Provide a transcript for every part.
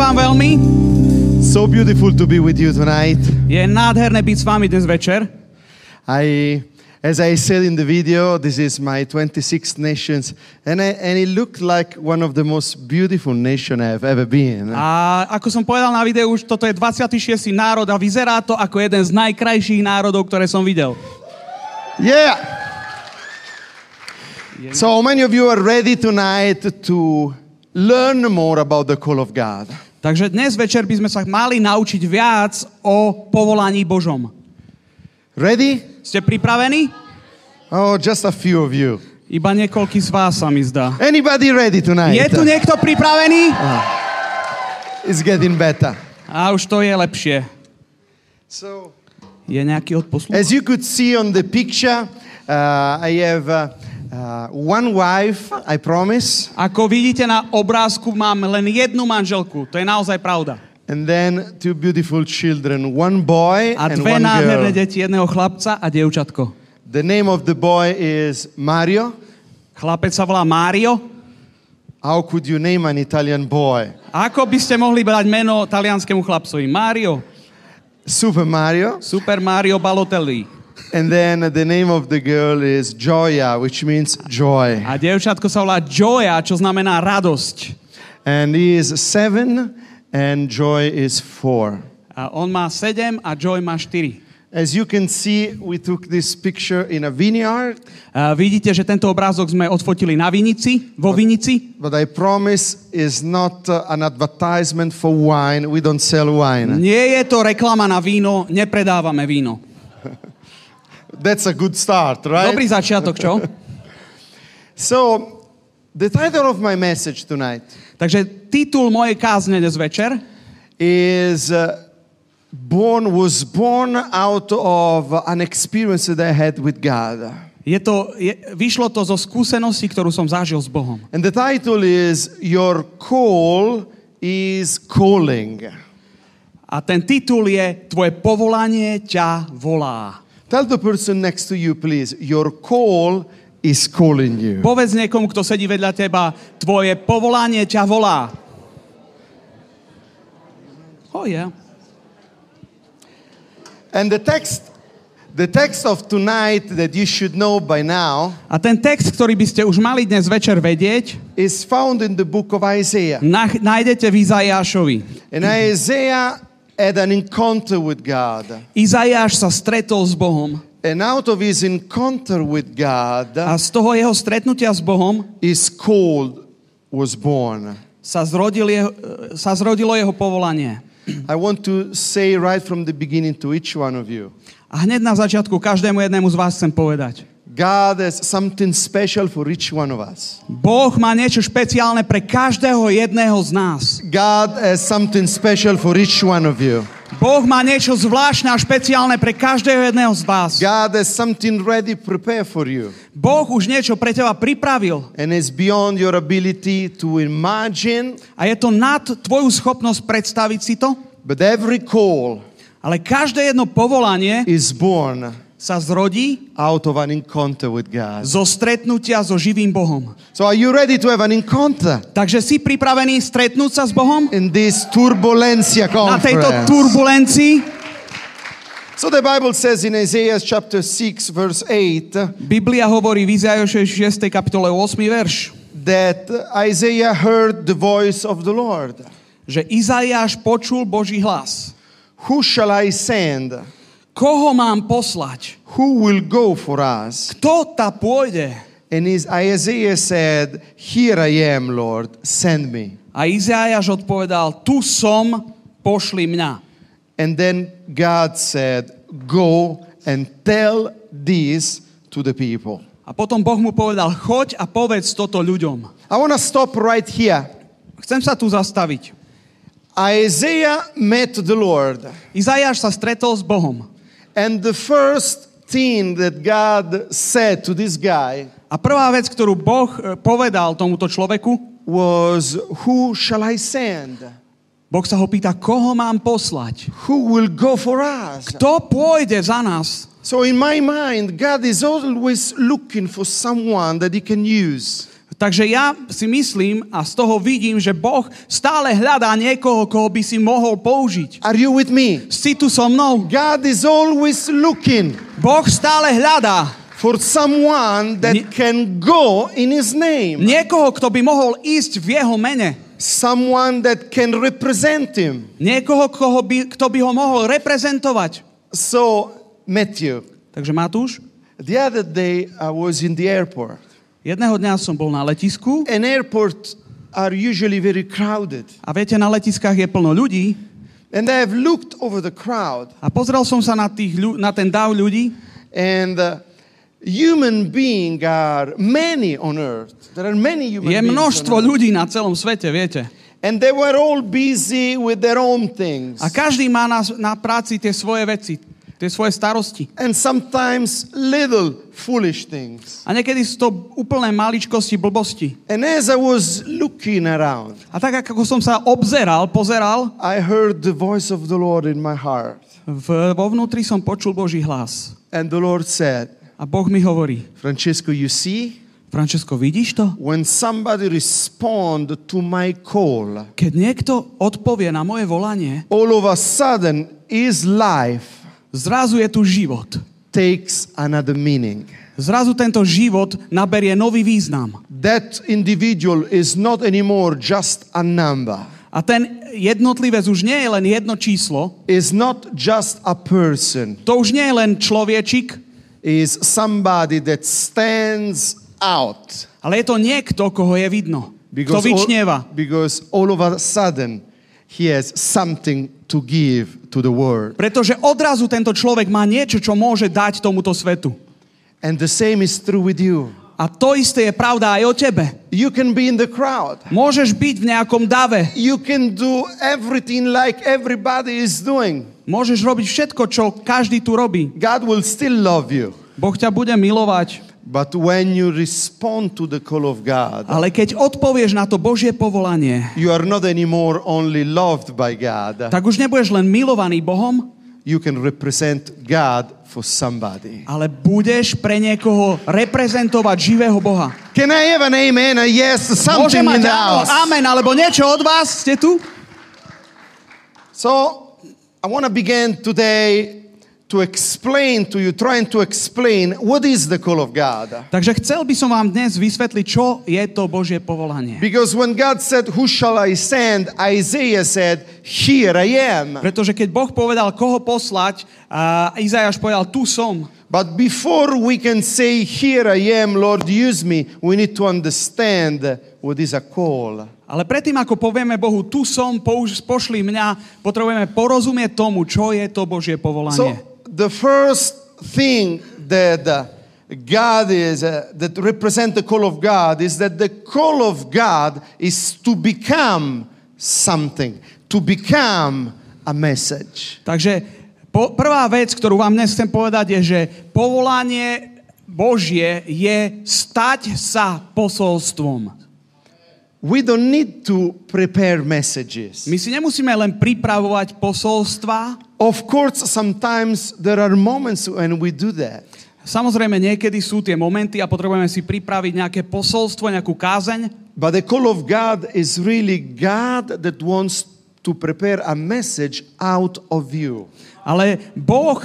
much. Ďakujem vám veľmi. So beautiful to be with you tonight. Je nádherné byť s vami dnes večer. I, as I said in the video, this is my 26th nations, and, I, and it looked like one of the most beautiful nation I've ever been. A ako som povedal na videu, už toto je 26. národ a vyzerá to ako jeden z najkrajších národov, ktoré som videl. Yeah. So many of you are ready tonight to learn more about the call of God. Takže dnes večer by sme sa mali naučiť viac o povolaní Božom. Ready? Ste pripravení? Oh, just a few of you. Iba niekoľký z vás sa mi zdá. Anybody ready tonight? Je tu niekto pripravený? It's getting better. A už to je lepšie. So, Je nejaký odposluch? as you could see on the picture, uh, I have uh, uh, one wife, I promise, Ako vidíte na obrázku, mám len jednu manželku. To je naozaj pravda. and then two beautiful children, one boy A and dve one nádherné girl. deti, jedného chlapca a dievčatko. The name of the boy is Mario. Chlapec sa volá Mário. How could you name an Italian boy? Ako by ste mohli brať meno talianskému chlapcovi? Mário. Super Mario. Super Mario Balotelli. And then the name of the girl is Gioia, which means joy. A dievčatko sa volá Joya, čo znamená radosť. And he is seven, and Joy is four. A on má 7 a Joy má 4. As you can see, we took this picture in a vineyard, A vidíte, že tento obrázok sme odfotili na Vinici, vo Vinici. but I promise is not uh, an advertisement for wine. We don't sell wine. Nie je to reklama na víno, nepredávame víno. That's a good start, right? Dobrý začiatok, čo? So, the title of my message tonight Takže titul mojej kázne dnes večer is uh, born was born out of an experience that I had with God. je to, je, vyšlo to zo skúsenosti, ktorú som zažil s Bohom. And the title is Your Call is Calling. A ten titul je Tvoje povolanie ťa volá. Tell the person next to you, please, your call is calling you. Povedz niekomu, kto sedí vedľa teba, tvoje povolanie ťa volá. Oh yeah. And the text, the text of tonight that you should know by now A ten text, ktorý by ste už mali dnes večer vedieť, is found in the book of Isaiah. nach, nájdete v Izajášovi. And Isaiah had an encounter with God. Izajáš sa stretol s Bohom And out of his encounter with God, a z toho jeho stretnutia s Bohom his call was born. sa, zrodil jeho, sa zrodilo jeho povolanie. I want to say right from the beginning to each one of you A hneď na začiatku každému jednému z vás chcem povedať. God has something special for each one of us. Boh má niečo špeciálne pre každého jedného z nás. God has something special for each one of you. Boh má niečo zvláštne a špeciálne pre každého jedného z vás. God has something ready prepared for you. Boh už niečo pre teba pripravil And it's beyond your ability to imagine, a je to nad tvoju schopnosť predstaviť si to, but every call ale každé jedno povolanie is born sa zrodí out of an encounter with God. zo stretnutia so živým Bohom. So are you ready to have an encounter Takže si pripravený stretnúť sa s Bohom in this turbulencia na tejto conference? turbulencii? So the Bible says in Isaiah chapter 6 verse 8 Biblia hovorí v Izajošej 6. kapitole 8. verš, that Isaiah heard the voice of the Lord. že Izajáš počul Boží hlas. Who shall I send? Koho mám poslať? Who will go for us? Kto ta pôjde? And his, Isaiah said, Here I am, Lord, send me. A Izajáš odpovedal, tu som, pošli mňa. And then God said, Go and tell this to the people. A potom Boh mu povedal, choď a povedz toto ľuďom. I want to stop right here. Chcem sa tu zastaviť. Isaiah met the Lord, Izajáš sa stretol s Bohom. And the first thing that God said to this guy A prvá vec, ktorú Boh e, povedal tomuto človeku, was, Who shall I send? Boh sa ho pýta, koho mám poslať? Who will go for us? Kto pôjde za nás? So, in my mind, God is always looking for someone that He can use. Takže ja si myslím a z toho vidím, že Boh stále hľadá niekoho, koho by si mohol použiť. Are you with me? Si tu so mnou? God is always looking Boh stále hľadá for someone that Nie- can go in His name, niekoho, kto by mohol ísť v jeho mene. someone that can represent Him. Niekoho, koho by, kto by ho mohol reprezentovať. So, Matthew, Takže Matúš, the other day I was in the airport. Jedného dňa som bol na letisku An airport are usually very crowded. a viete, na letiskách je plno ľudí And I have looked over the crowd, a pozrel som sa na, tých, na ten dáv ľudí and uh, human beings are many on earth. There are many human Je množstvo ľudí na celom svete, viete. And they were all busy with their own things. A každý má na, na práci tie svoje veci, tie svoje starosti. And sometimes little foolish things. A niekedy sú to úplné maličkosti, blbosti. And as I was looking around, A tak ako som sa obzeral, pozeral, I heard the voice of the Lord in my heart. v, vo vnútri som počul Boží hlas. And the Lord said, A Boh mi hovorí, Francesco, you see, Francesco, vidíš to? when somebody respond to my call, Keď niekto odpovie na moje volanie, all of a sudden his life zrazu je tu život. takes another meaning. Zrazu tento život naberie nový význam. That individual is not anymore just a number, A ten jednotlivec už nie je len jedno číslo, is not just a person, to už nie je len človečik, is somebody that stands out. ale je to niekto, koho je vidno. Kto Because all, vyčnieva. because all of a sudden he has something to give to the world. Pretože odrazu tento človek má niečo, čo môže dať tomuto svetu. And the same is true with you. A to isté je pravda aj o tebe. You can be in the crowd. Môžeš byť v nejakom dave. You can do everything like everybody is doing. Môžeš robiť všetko, čo každý tu robí. God will still love you. Boh ťa bude milovať. But when you respond to the call of God, Ale keď odpovieš na to Božie povolanie, you are not anymore only loved by God. tak už nebudeš len milovaný Bohom, You can represent God for somebody. ale budeš pre niekoho reprezentovať živého Boha. Can I have an amen? A yes, something Môže mať in the áno, house. amen, alebo niečo od vás? Ste tu? So I want to begin today to explain to you, trying to explain what is the call of God. Takže chcel by som vám dnes vysvetliť, čo je to Božie povolanie. Because when God said, Who shall I send? Isaiah said, Here I am. Pretože keď Boh povedal, koho poslať, a Izajáš povedal, tu som. But before we can say, Here I am, Lord, use me, we need to understand what is a call. Ale predtým, ako povieme Bohu, tu som, pošli mňa, potrebujeme porozumieť tomu, čo je to Božie So povolanie. the first thing that uh, God is, uh, that represent the call of God is that the call of God is to become something, to become a message. Takže po, prvá vec, ktorú vám dnes chcem povedať, je, že povolanie Božie je stať sa posolstvom. We don't need to prepare messages. My si nemusíme len pripravovať posolstva. Of course, sometimes there are moments when we do that. Samozrejme, niekedy sú tie momenty a potrebujeme si pripraviť nejaké posolstvo, nejakú kázeň. But the call of God is really God that wants to prepare a message out of you. Ale Boh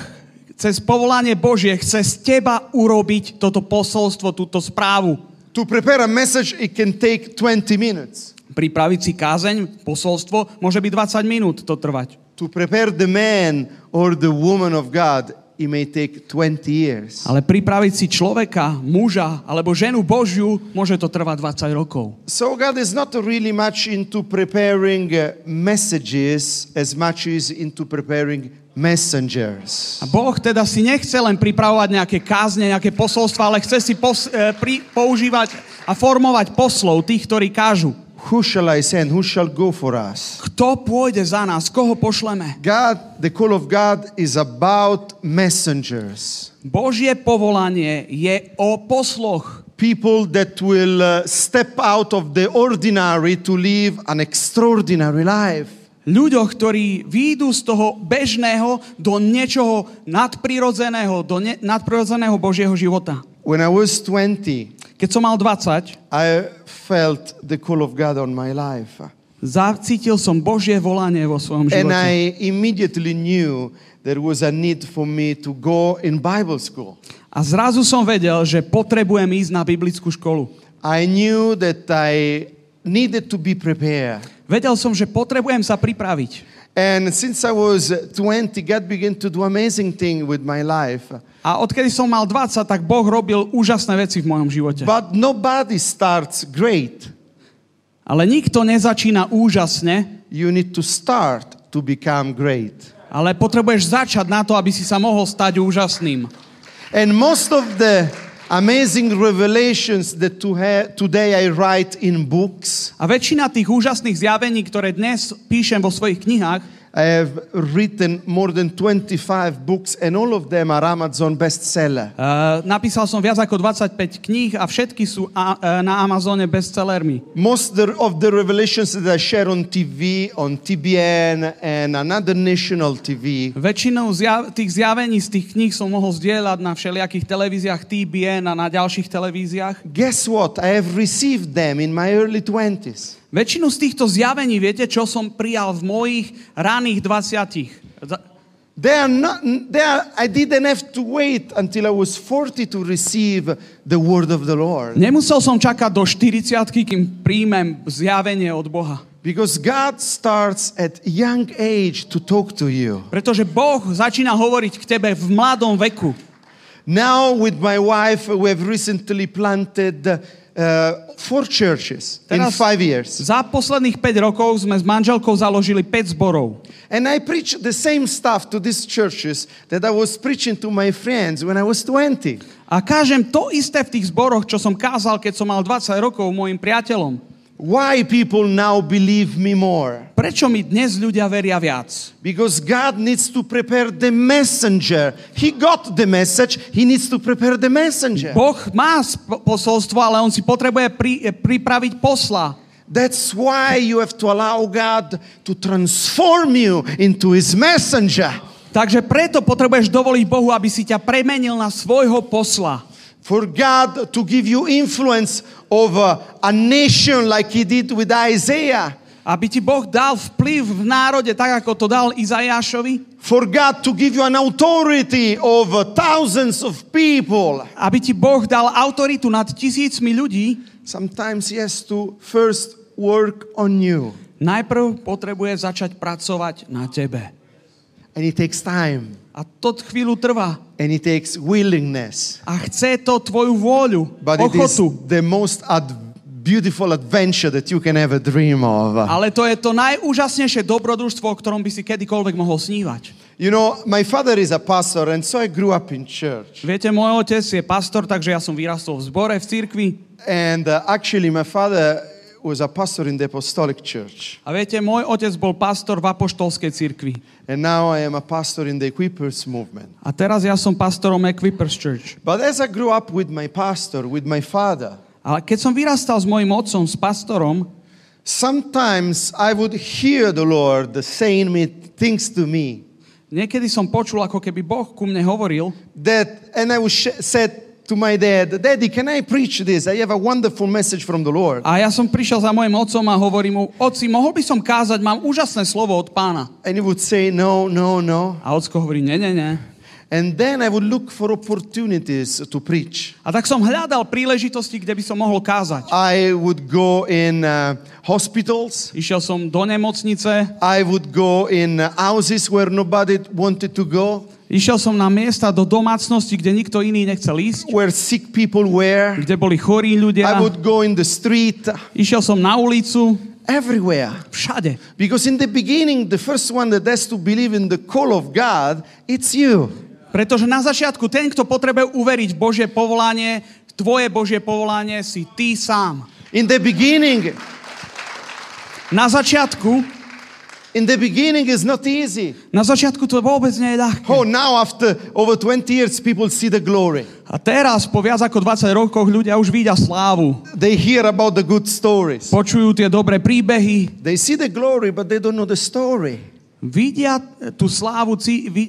cez povolanie Božie chce z teba urobiť toto posolstvo, túto správu. To prepare a message, it can take 20 minutes. Pripraviť si kázeň, posolstvo, môže byť 20 minút to trvať. To prepare the man or the woman of God, it may take 20 years. Ale pripraviť si človeka, muža alebo ženu Božiu, môže to trvať 20 rokov. So God is not really much into preparing uh, messages as much as into preparing messengers. A Boh teda si nechce len pripravovať nejaké kázne, nejaké posolstva, ale chce si pos, e, pri, používať a formovať poslov, tých, ktorí kážu. Who shall I send? Who shall go for us? Kto pôjde za nás? Koho pošleme? God, the call of God is about messengers. Božie povolanie je o posloch. People that will uh, step out of the ordinary to live an extraordinary life. Ľuďoch, ktorí výjdu z toho bežného do niečoho nadprirodzeného, do ne- nadprirodzeného Božieho života. When I was 20, Keď som mal 20, I felt the call of God on my life. zacítil som Božie volanie vo svojom And živote. I immediately knew there was a need for me to go in Bible school. A zrazu som vedel, že potrebujem ísť na biblickú školu. I knew that I needed to be prepared. Vedel som, že potrebujem sa pripraviť. And since I was 20, God began to do amazing thing with my life. A odkedy som mal 20, tak Boh robil úžasné veci v mojom živote. But nobody starts great. Ale nikto nezačína úžasne, You need to start to become great. ale potrebuješ začať na to, aby si sa mohol stať úžasným. And most of the amazing revelations that to ha- today I write in books, A väčšina tých úžasných zjavení, ktoré dnes píšem vo svojich knihách, I have written more than 25 books, and all of them are Amazon bestseller. uh, napísal som viac ako 25 kníh a všetky sú a, uh, na Amazone bestsellermi. Most of the revelations that I share on TV, on TBN, and another national TV, Väčšinou zjav, tých zjavení z tých kníh som mohol zdieľať na všelijakých televíziách TBN a na ďalších televíziách. guess what? I have received them in my early 20s. Väčšinu z týchto zjavení, viete, čo som prijal v mojich raných 20 Za- They are not, they are, I didn't have to wait until I was 40 to receive the word of the Lord. Nemusel som čakať do 40 kým príjmem zjavenie od Boha. Because God starts at young age to talk to you. Pretože Boh začína hovoriť k tebe v mladom veku. Now, with my wife, we have recently planted uh, four churches in Teraz- five years. Za posledných 5 rokov sme s manželkou založili 5 zborov. And I preach the same stuff to these churches that I was preaching to my friends when I was 20. A kážem to isté v tých zboroch, čo som kázal, keď som mal 20 rokov mojim priateľom. Why people now believe me more? Prečo mi dnes ľudia veria viac? Because God needs to prepare the messenger. He got the message, He needs to prepare the messenger. Boh má posolstvo, ale on si potrebuje pri, pripraviť posla. That's why you have to allow God to transform you into His messenger. Takže preto potrebuješ dovoliť Bohu, aby si ťa premenil na svojho posla. For God to give you influence over a nation like He did with Isaiah. Aby ti Boh dal vplyv v národe, tak ako to dal Izajášovi. For God to give you an authority over thousands of people. Aby ti Boh dal autoritu nad tisícmi ľudí. Sometimes He has to first work on you. Najprv potrebuje začať pracovať na tebe. And it takes time. A to chvíľu trvá. And it takes willingness. A chce to tvoju vôľu, But it is ochotu. the most ad- beautiful adventure that you can ever dream of. Ale to je to najúžasnejšie dobrodružstvo, o ktorom by si kedykoľvek mohol snívať. You know, my father is a pastor, and so I grew up in church. Viete, môj otec je pastor, takže ja som vyrastol v zbore, v cirkvi. And uh, actually, my father was a pastor in the apostolic church. A viete, môj otec bol pastor v apoštolskej cirkvi. And now I am a pastor in the Equippers movement. A teraz ja som pastorom Equippers Church. But as I grew up with my pastor, with my father, Ale keď som vyrastal s mojim otcom, s pastorom, sometimes I would hear the Lord saying me things to me niekedy som počul, ako keby Boh ku mne hovoril that, and I was said to my dad, Daddy, can I preach this? I have a wonderful message from the Lord. a ja som prišiel za mojim otcom a hovorím mu, oci, mohol by som kázať, mám úžasné slovo od pána. And he would say, No, no, no. A ocko hovorí, ne, ne, ne. And then I would look for opportunities to preach. A tak som hľadal príležitosti, kde by som mohol kázať. I would go in uh, hospitals. Išiel som do nemocnice, I would go in uh, houses where nobody wanted to go, išiel som na miesta do domácnosti, kde nikto iný nechcel ísť, where sick people were. kde boli chorí I ľudia. would go in the street, Išiel som na ulicu, everywhere. všade. Because in the beginning, the first one that has to believe in the call of God, it's you. Pretože na začiatku ten, kto potrebuje uveriť Božie povolanie, tvoje Božie povolanie, si ty sám. In the beginning, Na začiatku, in the beginning is not easy. na začiatku to vôbec nie je ľahké. Oh, now after over 20 years, people see the glory. A teraz, po viac ako 20 rokoch, ľudia už vidia slávu. They hear about the good stories. Počujú tie dobré príbehy, They see the glory, but they don't know the story. vidia tú slávu,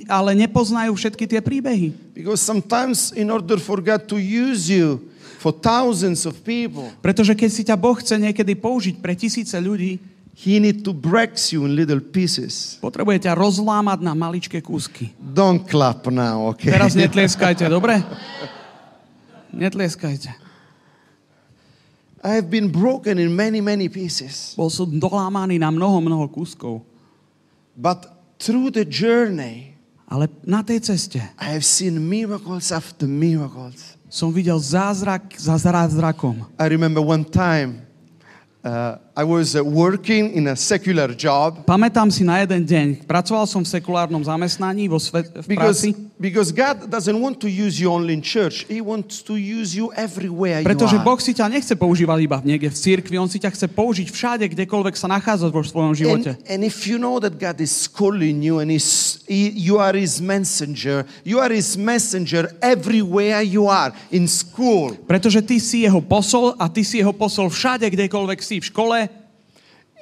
ale nepoznajú všetky tie príbehy. Because sometimes, in order for God to use you for thousands of people. Pretože keď si ťa Boh chce niekedy použiť pre tisíce ľudí, He need to break you in little pieces. potrebuje ťa rozlámať na maličké kúsky. Don't clap now, okay? Teraz netlieskajte, dobre? Netlieskajte. I have been broken in many, many pieces. Bol som dolámaný na mnoho, mnoho kúskov. But through the journey, Ale na tej ceste I have seen miracles after miracles. som videl zázrak za zázrakom. I remember one time uh, I was uh, working in a secular job Pamätám si na jeden deň, pracoval som v sekulárnom zamestnaní vo svet, v because, práci, because God doesn't want to use you only in church. He wants to use you everywhere pretože you are. Boh si ťa nechce používať iba niekde v cirkvi, On si ťa chce použiť všade, kdekoľvek sa nachádzaš vo svojom živote. And, and if you know that God is calling you and is, he, you are His messenger, you are His messenger everywhere you are, in school, Pretože ty si jeho posol a ty si jeho posol všade, kdekoľvek si, v škole,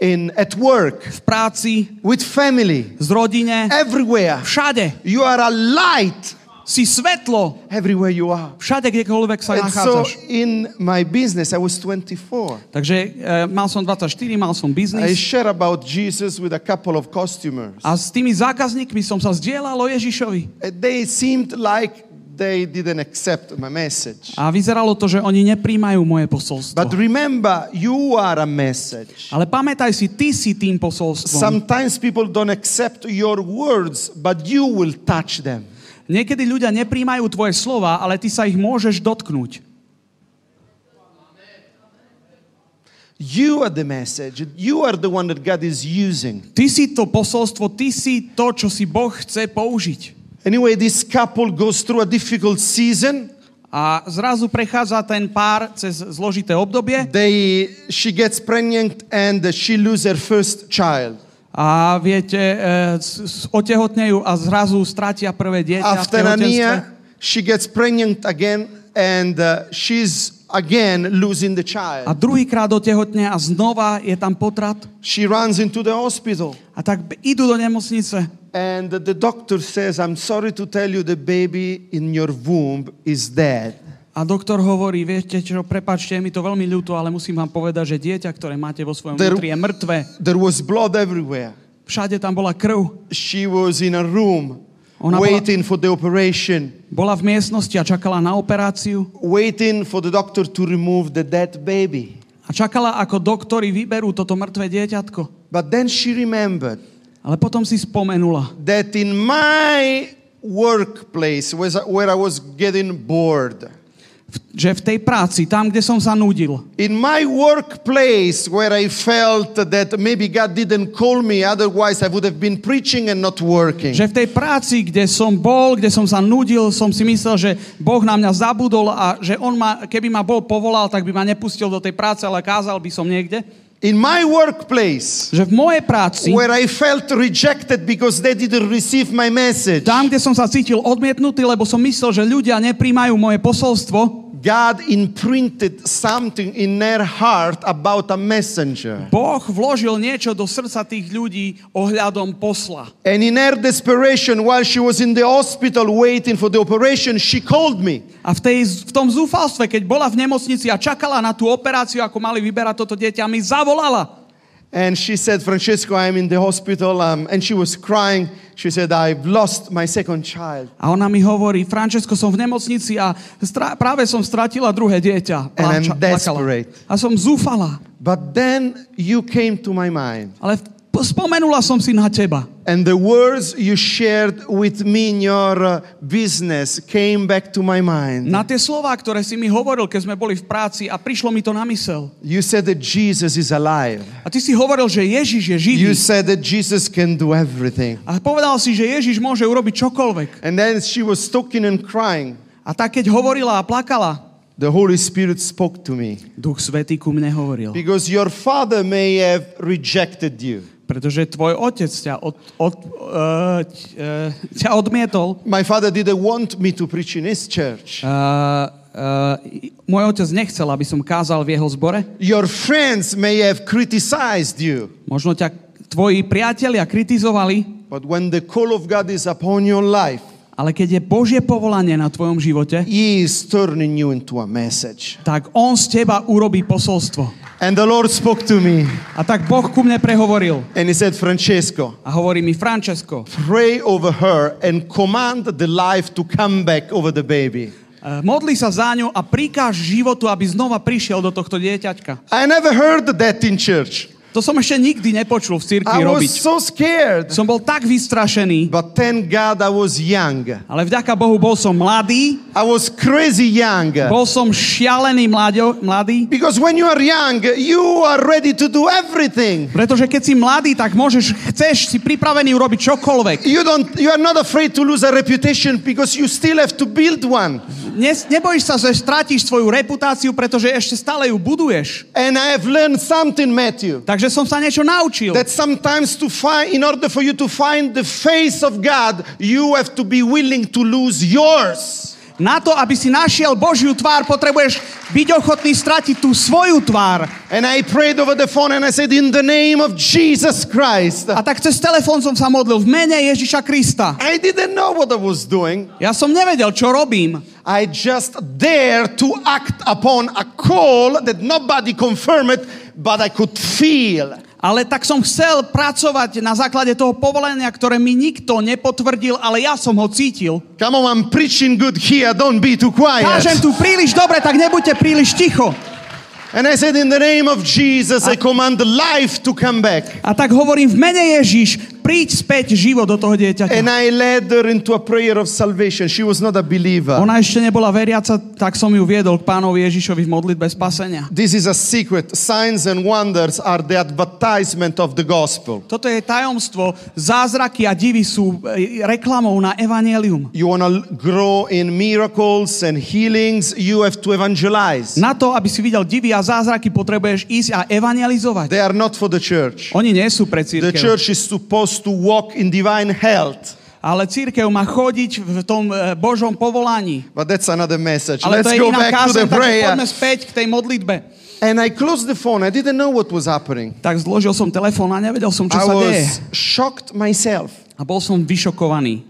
in, at work, v práci, with family, z rodine, everywhere. všade. You are a light Si svetlo everywhere you are. všade, kdekoľvek sa And so nachádzaš. in my business, I was 24. Takže e, mal som 24, mal som I biznis share about Jesus with a couple of costumers. a s tými zákazníkmi som sa zdieľal o Ježišovi. Uh, They seemed like they didn't accept my message. A vyzeralo to, že oni nepríjmajú moje posolstvo. But remember, you are a message. Ale pamätaj si, ty si tým posolstvom. Sometimes people don't accept your words, but you will touch them. Niekedy ľudia nepríjmajú tvoje slova, ale ty sa ich môžeš dotknúť. You are the message. You are the one that God is using. Ty si to posolstvo, ty si to, čo si Boh chce použiť. Anyway, this couple goes through a difficult season. A zrazu prechádza ten pár cez zložité obdobie They, she gets pregnant and she loses her first child. a viete, e, otehotnejú a zrazu stratia prvé dieťa v After a tehotenstve. year, she gets pregnant again and uh, she's again losing the A child. druhýkrát otehotne a znova je tam potrat. She runs into the hospital A tak idú do nemocnice. And the doctor says, I'm sorry to tell you the baby in your womb is dead. A doktor hovorí, viete čo, prepačte, je mi to veľmi ľúto, ale musím vám povedať, že dieťa, ktoré máte vo svojom There- vnútri, je mŕtve. There was blood everywhere. Všade tam bola krv. She was in a room Ona bola- waiting for the operation, Bola v miestnosti a čakala na operáciu. waiting for the doctor to remove the dead baby. A čakala, ako doktori vyberú toto mŕtve dieťatko. But then she remembered Ale potom si spomenula, that in my workplace where I was getting bored, že v tej práci, tam, kde som sa nudil, in my workplace where I felt that maybe God didn't call me, otherwise I would have been preaching and not working. že v tej práci, kde som bol, kde som sa nudil, som si myslel, že Boh na mňa zabudol a že on ma, keby ma bol povolal, tak by ma nepustil do tej práce, ale kázal by som niekde. In my workplace Že v mojej práci, where I felt rejected because they didn't receive my message, tam, kde som sa cítil odmietnutý, lebo som myslel, že ľudia nepríjmajú moje posolstvo, God imprinted something in their heart about a messenger. Boh vložil niečo do srdca tých ľudí ohľadom posla. And in her desperation, while she was in the hospital waiting for the operation, she called me. A v, tej, v tom zúfalstve, keď bola v nemocnici a čakala na tú operáciu, ako mali vyberať toto dieťa, mi zavolala. And she said, Francesco, I'm in the hospital. Um, and she was crying. She said, I've lost my second child. A ona mi hovorí, Francesco, som v nemocnici a stra- práve som stratila druhé dieťa. And I'm desperate. A som zúfala. But then you came to my mind. Ale v- spomenula som si na teba. And the words you shared with me in your uh, business came back to my mind. Na tie slová, ktoré si mi hovoril, keď sme boli v práci a prišlo mi to na mysel. You said that Jesus is alive. A ty si hovoril, že Ježiš je živý. You said that Jesus can do everything. A povedal si, že Ježiš môže urobiť čokoľvek. And then she was talking and crying. A tak keď hovorila a plakala, The Holy Spirit spoke to me. Duch Svetý ku mne hovoril. Because your father may have rejected you. Pretože tvoj otec ťa, od, od, uh, ťa odmietol. My father didn't want me to preach in his church. Uh, uh, môj otec nechcel, aby som kázal v jeho zbore. Your friends may have criticized you. Možno ťa tvoji priatelia kritizovali, But when the call of God is upon your life, Ale keď je Božie povolanie na tvojom živote, He is turning you into a message. tak On z teba urobí posolstvo. And the Lord spoke to me A tak Boh ku mne prehovoril and He said, Francesco, a hovorí mi, Francesco, pray over her and command the life to come back over the baby. eh, modli sa za ňu a prikáž životu, aby znova prišiel do tohto dieťaťka. I never heard that in church. To som ešte nikdy nepočul v cirkvi I was robiť. so scared. Som bol tak vystrašený, But thank God I was young. ale vďaka Bohu bol som mladý, I was crazy young. bol som šialený mladio, mladý, Because when you are young, you are ready to do everything. pretože keď si mladý, tak môžeš, chceš, si pripravený urobiť čokoľvek. You don't you are not afraid to lose a reputation because you still have to build one. Ne, nebojíš sa, že stratíš svoju reputáciu, pretože ešte stále ju buduješ. And I have learned something, Matthew. Takže som sa niečo naučil. That sometimes to find in order for you to find the face of God, you have to be willing to lose yours. Na to, aby si našiel Božiu tvár, potrebuješ byť ochotný stratiť tú svoju tvár. And I prayed over the phone and I said, In the name of Jesus Christ. A tak cez telefón som sa modlil v mene Ježiša Krista. I didn't know what I was doing. Ja som nevedel, čo robím. I just dare to act upon a call that nobody confirmed, but I could feel. Ale tak som chcel pracovať na základe toho povolenia, ktoré mi nikto nepotvrdil, ale ja som ho cítil. Come on, I'm preaching good here. Don't be too quiet. Kážem tu príliš dobre, tak nebuďte príliš ticho. And I said, In the name of Jesus, I command life to come back. A tak hovorím v mene Ježiš, príď späť život do toho dieťaťa. And I led her into a prayer of salvation. She was not a believer. Ona ešte nebola veriaca, tak som ju viedol k pánovi Ježišovi v modlitbe spasenia. This is a secret. Signs and wonders are the advertisement of the gospel. Toto je tajomstvo. Zázraky a divy sú e, reklamou na evanelium. You want to grow in miracles and healings, you have to evangelize. Na to, aby si videl divy a zázraky, potrebuješ ísť a evangelizovať. They are not for the church. Oni nie sú pre The církev. church is supposed to walk in divine health. Ale církev má chodiť v tom e, Božom povolaní. But that's another message. Ale Let's to je go iná back to kázeň, the takže prayer. poďme späť k tej modlitbe. And I closed the phone. I didn't know what was happening. Tak zložil som telefón a nevedel som, čo I sa deje. was shocked myself. A bol som vyšokovaný.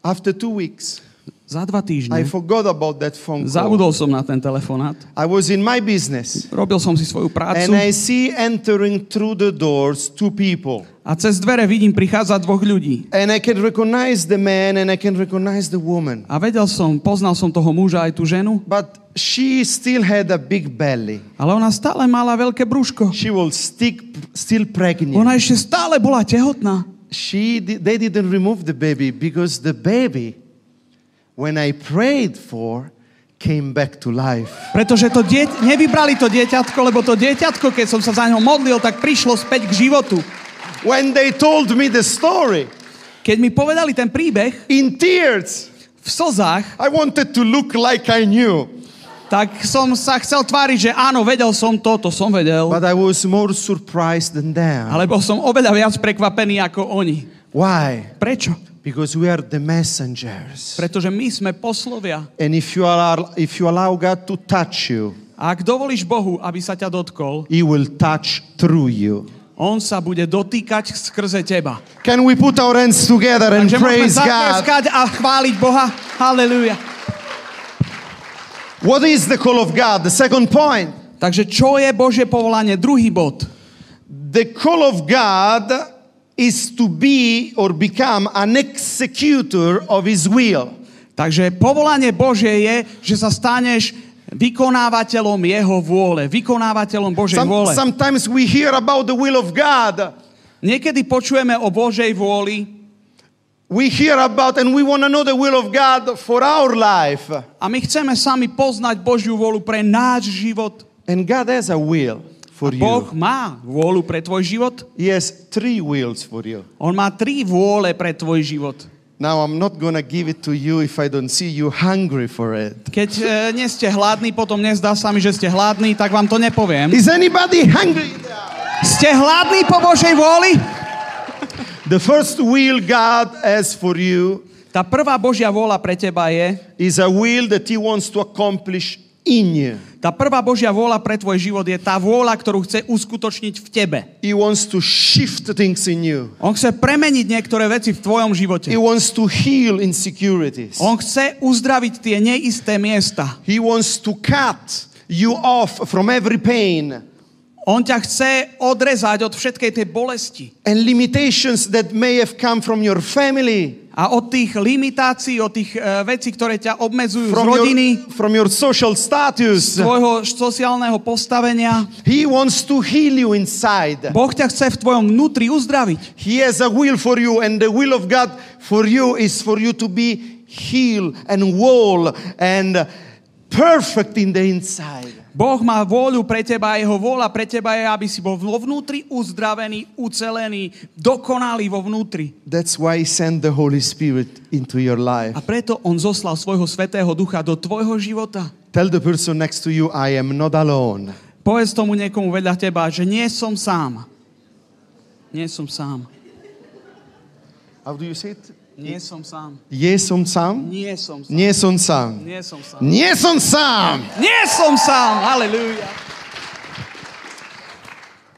After two weeks, Za dva I týždne forgot about that phone call. zabudol som na ten telefonát. I was in my business. Robil som si svoju And prácu I see entering through the doors two people. a cez dvere vidím prichádzať dvoch ľudí. And I can recognize the man and I can recognize the woman. A vedel som, poznal som toho muža aj tú ženu, But she still had a big belly. ale ona stále mala veľké brúško. She was stick, still pregnant. Ona ešte stále bola tehotná. She, they didn't remove the baby because the baby, when I prayed for, came back to life. Pretože to dieť, nevybrali to dieťatko, lebo to dieťatko, keď som sa za ňo modlil, tak prišlo späť k životu. When they told me the story, Keď mi povedali ten príbeh in tears, v slzách, I wanted to look like I knew. tak som sa chcel tváriť, že áno, vedel som to, to som vedel. But I was more surprised than them. Ale bol som oveľa viac prekvapený ako oni. Why? Prečo? Because we are the messengers. Pretože my sme poslovia. And if you, allow, if you allow God to touch you, A ak dovolíš Bohu, aby sa ťa dotkol, He will touch through you. On sa bude dotýkať skrze teba. Can we put our hands together and Takže praise God? a chváliť Boha. Halleluja. What is the call of God? The second point. Takže čo je Božie povolanie? Druhý bod. The call of God is to be or become an executor of His will. Takže povolanie Božie je, že sa staneš vykonávateľom Jeho vôle. Vykonávateľom Božej Some- vôle. sometimes we hear about the will of God. Niekedy počujeme o Božej vôli We hear about and we want to know the will of God for our life. a my chceme sami poznať Božiu vôľu pre náš život. And God has a will for Boh you. má vôľu pre tvoj život. He has three wills for you. On má tri vôle pre tvoj život. Now, I'm not to give it to you if I don't see you hungry for it. Keď e, nie ste hladní, potom nezdá sa mi, že ste hladní, tak vám to nepoviem. Is anybody hungry? Ste hladní po Božej vôli? The first will God has for you Tá prvá Božia vôľa pre teba je, is a will that He wants to accomplish in you. Tá prvá Božia vôľa pre tvoj život je tá vôľa, ktorú chce uskutočniť v tebe. He wants to shift things in you. On chce premeniť niektoré veci v tvojom živote. He wants to heal insecurities. On chce uzdraviť tie neisté miesta. He wants to cut you off from every pain On ťa chce odrezať od všetkej tej bolesti. and limitations that may have come from your family, A od tých limitácií, od tých uh, vecí, ktoré ťa obmedzujú z from rodiny, your, from your social z status. tvojho sociálneho postavenia. He wants to heal you inside. Boh ťa chce v tvojom vnútri uzdraviť. He has a will for you, and the will of God for you is for you to be healed and whole and perfect in the inside. Boh má vôľu pre teba a jeho vôľa pre teba je, aby si bol vo vnútri uzdravený, ucelený, dokonalý vo vnútri. That's why He sent the Holy Spirit into your life. A preto on zoslal svojho svetého ducha do tvojho života. Tell the person next to you, I am not alone. Povedz tomu niekomu vedľa teba, že nie som sám. Nie som sám. How do you say it? Nie som sám. Nie som sám? Nie som sám. Nie som sám. Nie som sám. Nie som sám. Nie som sám. Halelúja.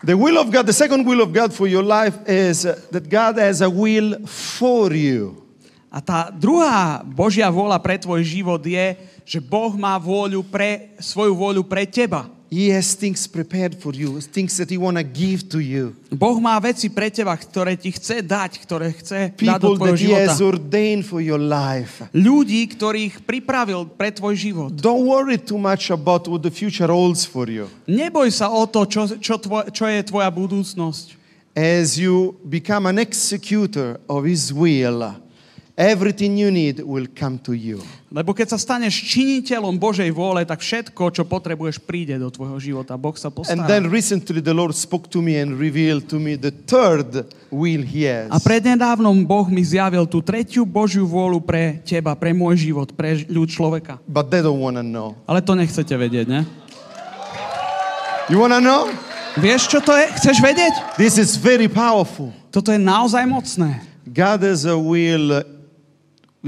The will of God, the second will of God for your life is uh, that God has a will for you. A tá druhá Božia vôľa pre tvoj život je, že Boh má vôľu pre, svoju vôľu pre teba. He has things prepared for you, things that He want to give to you. Boh má veci pre teba, ktoré ti chce dať, ktoré chce dať do tvojho života. has ordained for your life. Ľudí, ktorých pripravil pre tvoj život. Don't worry too much about what the future holds for you. Neboj sa o to, čo, čo, tvoj, čo je tvoja budúcnosť. As you become an executor of His will, everything you need will come to you. Lebo keď sa staneš činiteľom Božej vôle, tak všetko, čo potrebuješ, príde do tvojho života. Boh sa And postará. then recently the Lord spoke to me and revealed to me the third will He has. A prednedávnom Boh mi zjavil tú tretiu Božiu vôľu pre teba, pre môj život, pre ľud človeka. But they don't want to know. Ale to nechcete vedieť, ne? You want to know? Vieš, čo to je? Chceš vedieť? This is very powerful. Toto je naozaj mocné. God has a will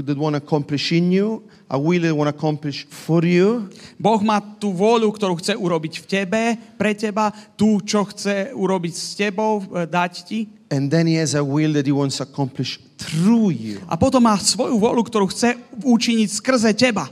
that want to accomplish in you, a will that want to accomplish for you. Boh má tú vôľu, ktorú chce urobiť v tebe, pre teba, tú, čo chce urobiť s tebou, e, dať ti. And then He has a will that He wants to accomplish through you. A potom má svoju vôľu, ktorú chce učiniť skrze teba.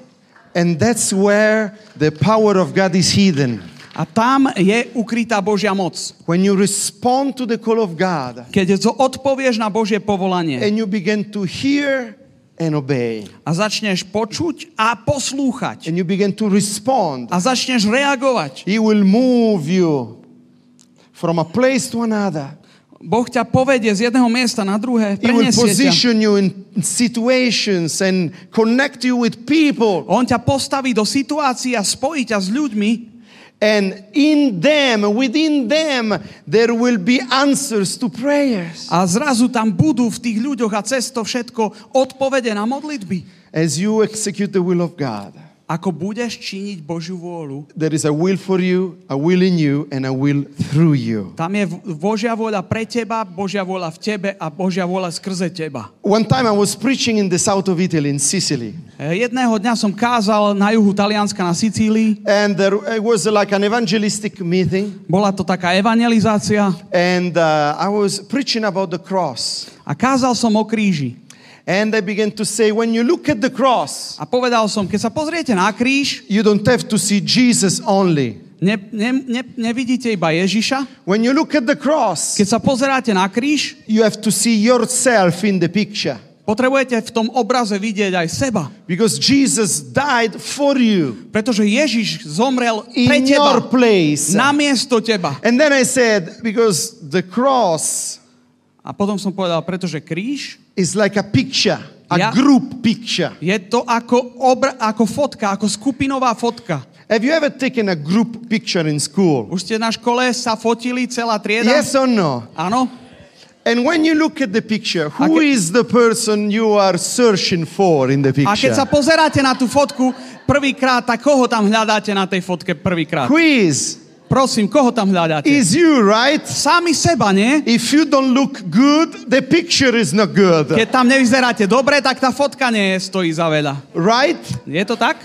And that's where the power of God is hidden. A tam je ukrytá Božia moc. When you respond to the call of God Keď odpovieš na Božie povolanie and you begin to hear and obey, a začneš počuť a poslúchať and you begin to respond, a začneš reagovať, He will move you from a place to another. Boh ťa povedie z jedného miesta na druhé, preniesie ťa. you in situations and connect you with people. On ťa postaví do situácií a spojí ťa s ľuďmi And in them, within them, there will be answers to prayers. a zrazu tam budú v tých ľuďoch a cez to všetko odpovede na modlitby. As you execute the will of God, Ako budeš činiť Božiu vôľu, there is a will for you, a will in you, and a will through you. tam je Božia vôľa pre teba, Božia vôľa v tebe a Božia vôľa skrze teba. One time I was preaching in the south of Italy, in Sicily, E, Jedného dňa som kázal na juhu Talianska na Sicílii. and there it was like an evangelistic meeting, Bola to taká evangelizácia and uh, I was preaching about the cross. a kázal som o kríži. And I began to say, when you look at the cross, A povedal som, keď sa pozriete na kríž, you don't have to see Jesus only. ne, ne, ne, nevidíte iba Ježiša. When you look at the cross, Keď sa pozeráte na kríž, you have to see yourself in the picture. potrebujete v tom obraze vidieť aj seba. Because Jesus died for you Pretože Ježiš zomrel pre in teba, your place. namiesto teba. And then I said, because the cross A potom som povedal, pretože kríž is like a picture, a Ja- group picture. je to ako, obra, ako fotka, ako skupinová fotka. Have you ever taken a group picture in school? Už ste na škole sa fotili celá trieda? Yes or no? Áno? And when you look at the picture, who ke- is the person you are searching for in the A keď sa picture? pozeráte na tú fotku prvýkrát, tak koho tam hľadáte na tej fotke prvýkrát? Who is? Prosím, koho tam hľadáte? Is you, right? Sami seba, nie? If you don't look good, the picture is not good. Keď tam nevyzeráte dobre, tak tá fotka nie je, stojí za veľa. Right? Je to tak?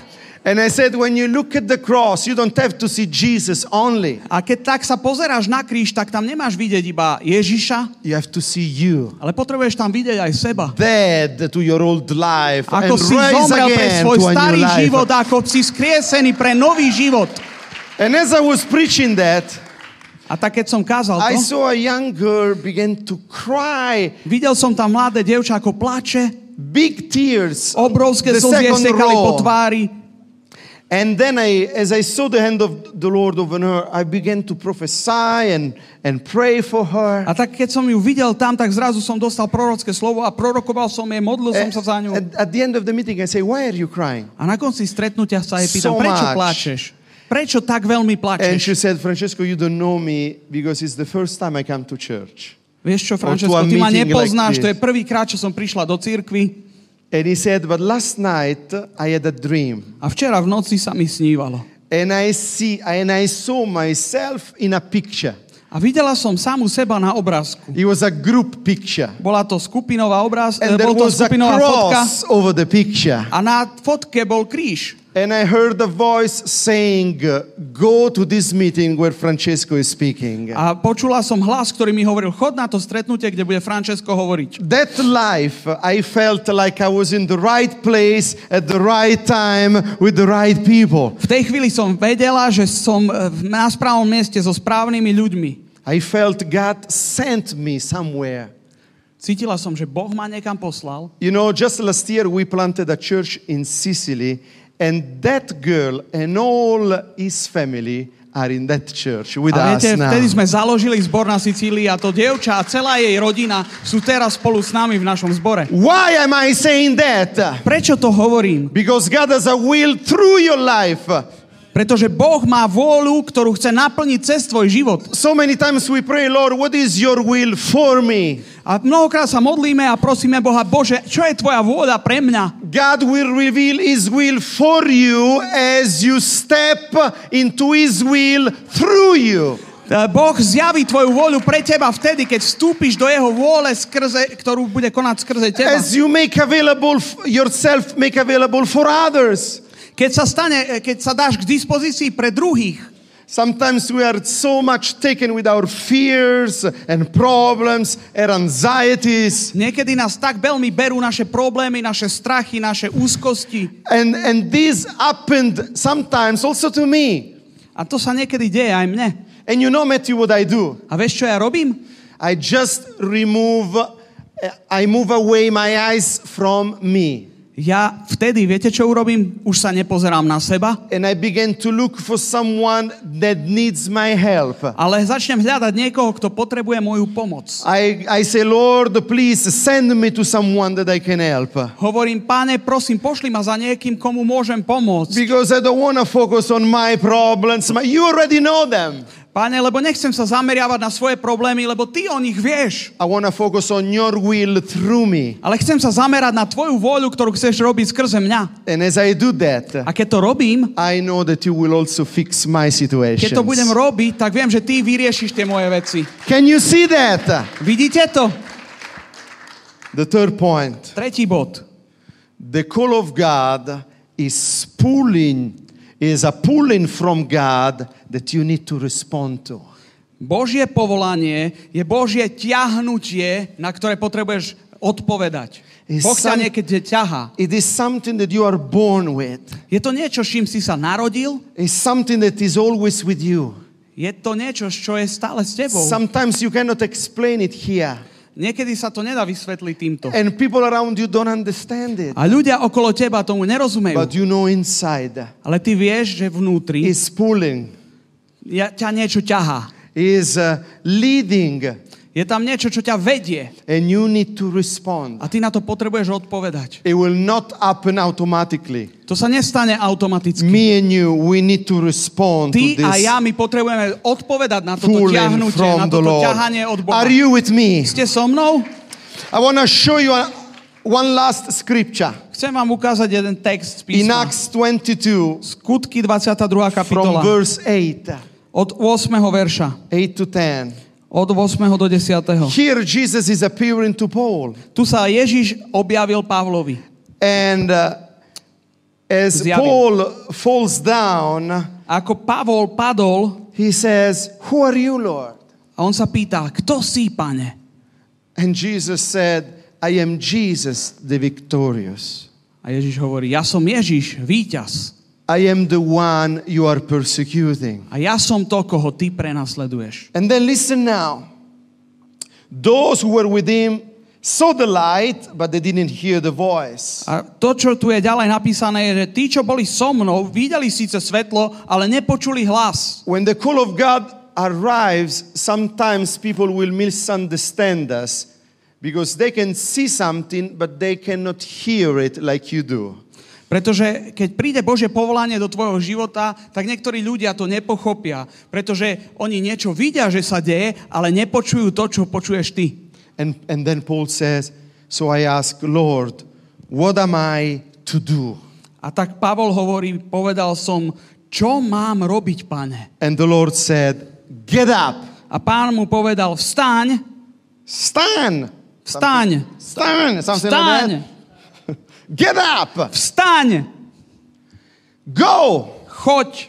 And I said, when you look at the cross, you don't have to see Jesus only. A keď tak sa pozeráš na kríž, tak tam nemáš vidieť iba Ježiša, You have to see you. ale potrebuješ tam vidieť aj seba. Dead to your old life Ako and si zomrel pre svoj starý život, ako si skriesený pre nový život. And as I was preaching that, A tak keď som kázal I to, saw a young girl begin to cry, videl som tam mladé dievča, ako plače, big tears. obrovské slzy stekali po tvári. And then I, as I saw the hand of the Lord over her, I began to prophesy and, and pray for her. A tak keď som ju videl tam, tak zrazu som dostal prorocké slovo a prorokoval som jej, modlil som sa za ňu. At, at the end of the meeting, I say, Why are you crying? A na konci stretnutia sa jej So pýtam, prečo much. Prečo tak veľmi And plačeš? she said, Francesco, you don't know me because it's the first time I come to church. Vieš čo, Francesco, ty ma meeting like nepoznáš, to je prvýkrát, čo som prišla do cirkvi And he said, But last night I had a dream. a včera v noci sa mi snívalo. And I see and I saw myself in a picture. A videla som samu seba na obrázku. It was a group picture. Bola to skupinová obráz, And e, there bol to skupinová fotka over the picture. a na fotke bol kríž. And I heard a voice saying, Go to this meeting where Francesco is speaking. A počula som hlas, ktorý mi hovoril, chod na to stretnutie, kde bude Francesco hovoriť. That life, I felt like I was in the right place at the right time with the right people. V tej chvíli som vedela, že som e, v- na správnom mieste so správnymi ľuďmi. I felt God sent me somewhere. Cítila som, že Boh ma niekam poslal. You know, just last year we planted a church in Sicily, and that girl and all his family are in that church with A us viete, now. vtedy sme založili zbor na Sicílii a to dievča a celá jej rodina sú teraz spolu s nami v našom zbore. Why am I saying that? Prečo to hovorím? Because God has a will through your life. Pretože Boh má vôľu, ktorú chce naplniť cez tvoj život. So many times we pray, Lord, what is your will for me? A mnohokrát sa modlíme a prosíme Boha, Bože, čo je tvoja vôľa pre mňa? God will reveal His will for you as you step into His will through you. E, Boh zjaví tvoju vôľu pre teba vtedy, keď vstúpiš do jeho vôle, skrze, ktorú bude konať skrze teba. As you make available yourself, make available for others. Keď sa, stane, e, keď sa dáš k dispozícii pre druhých, Sometimes we are so much taken with our fears and problems and anxieties. niekedy nás tak veľmi berú naše problémy, naše strachy, naše úzkosti. And, and this happened sometimes also to me. A to sa niekedy deje aj mne. And you know, Matthew, what I do? A vieš, čo ja robím? I just remove, I move away my eyes from me. Ja vtedy, viete, čo urobím? Už sa nepozerám na seba, And I begin to look for someone that needs my help. ale začnem hľadať niekoho, kto potrebuje moju pomoc. I, I say, Lord, please send me to someone that I can help. Hovorím, páne, prosím, pošli ma za niekým, komu môžem pomôcť. Because I don't want to focus on my problems. You already know them. Páne, lebo nechcem sa zameriavať na svoje problémy, lebo ty o nich vieš. I want to focus on your will through me. Ale chcem sa zamerať na tvoju voľu, ktorú chceš robiť skrze mňa. And as I do that, A keď to robím, I know that you will also fix my situation. keď to budem robiť, tak viem, že ty vyriešiš tie moje veci. Can you see that? Vidíte to? The third point. Tretí bod. The call of God is pulling, is a pulling from God that you need to respond to. Božie povolanie je Božie ťahnutie, na ktoré potrebuješ odpovedať. Boh ťa niekedy ťahá. It is something that you are born with. Je to niečo, s čím si sa narodil? It's something that is always with you. Je to niečo, čo je stále s tebou? Sometimes you cannot explain it here. Niekedy sa to nedá vysvetliť týmto. And people around you don't understand it. A ľudia okolo teba tomu nerozumejú. But you know inside Ale ty vieš, že vnútri is pulling, ja, ťa niečo ťahá. is uh, leading, Je tam niečo, čo ťa vedie. and you need to respond. A ty na to potrebuješ odpovedať. It will not happen automatically. To sa nestane automaticky. Me and you, we need to respond Ty to a this ja, my potrebujeme odpovedať na toto ťahnutie, na from toto ťahanie od Boha. Are you with me? Ste so mnou? I want to show you a- one last scripture Chcem vám ukázať jeden text z in písma. Acts 22 Skutky 22. from kapitola. verse 8, Od 8. verša. 8 to 10. Od 8. do 10. Here Jesus is appearing to Paul. Tu sa Ježiš objavil Pavlovi. And, uh, as zjavil. Paul falls down, ako Pavol padol he says, Who are you, Lord? a on sa pýta, kto si, pane? And Jesus said, I am Jesus the victorious. A Ježiš hovorí, ja som Ježiš, víťaz. I am the one you are persecuting. A ja som to, koho ty prenasleduješ. And then listen now. Those who were with him saw the light, but they didn't hear the voice. A to, čo tu je ďalej napísané, je, že tí, čo boli so mnou, videli síce svetlo, ale nepočuli hlas. When the call of God arrives, sometimes people will misunderstand us because they can see something, but they cannot hear it like you do. Pretože keď príde Božie povolanie do tvojho života, tak niektorí ľudia to nepochopia. Pretože oni niečo vidia, že sa deje, ale nepočujú to, čo počuješ ty. And, and then Paul says, So I ask, Lord, what am I to do? A tak Pavol hovorí, povedal som, čo mám robiť, pane? And the Lord said, Get up, A pán mu povedal, vstaň, vstaň, stand, something vstaň, like that. Get up, vstaň, go. choď.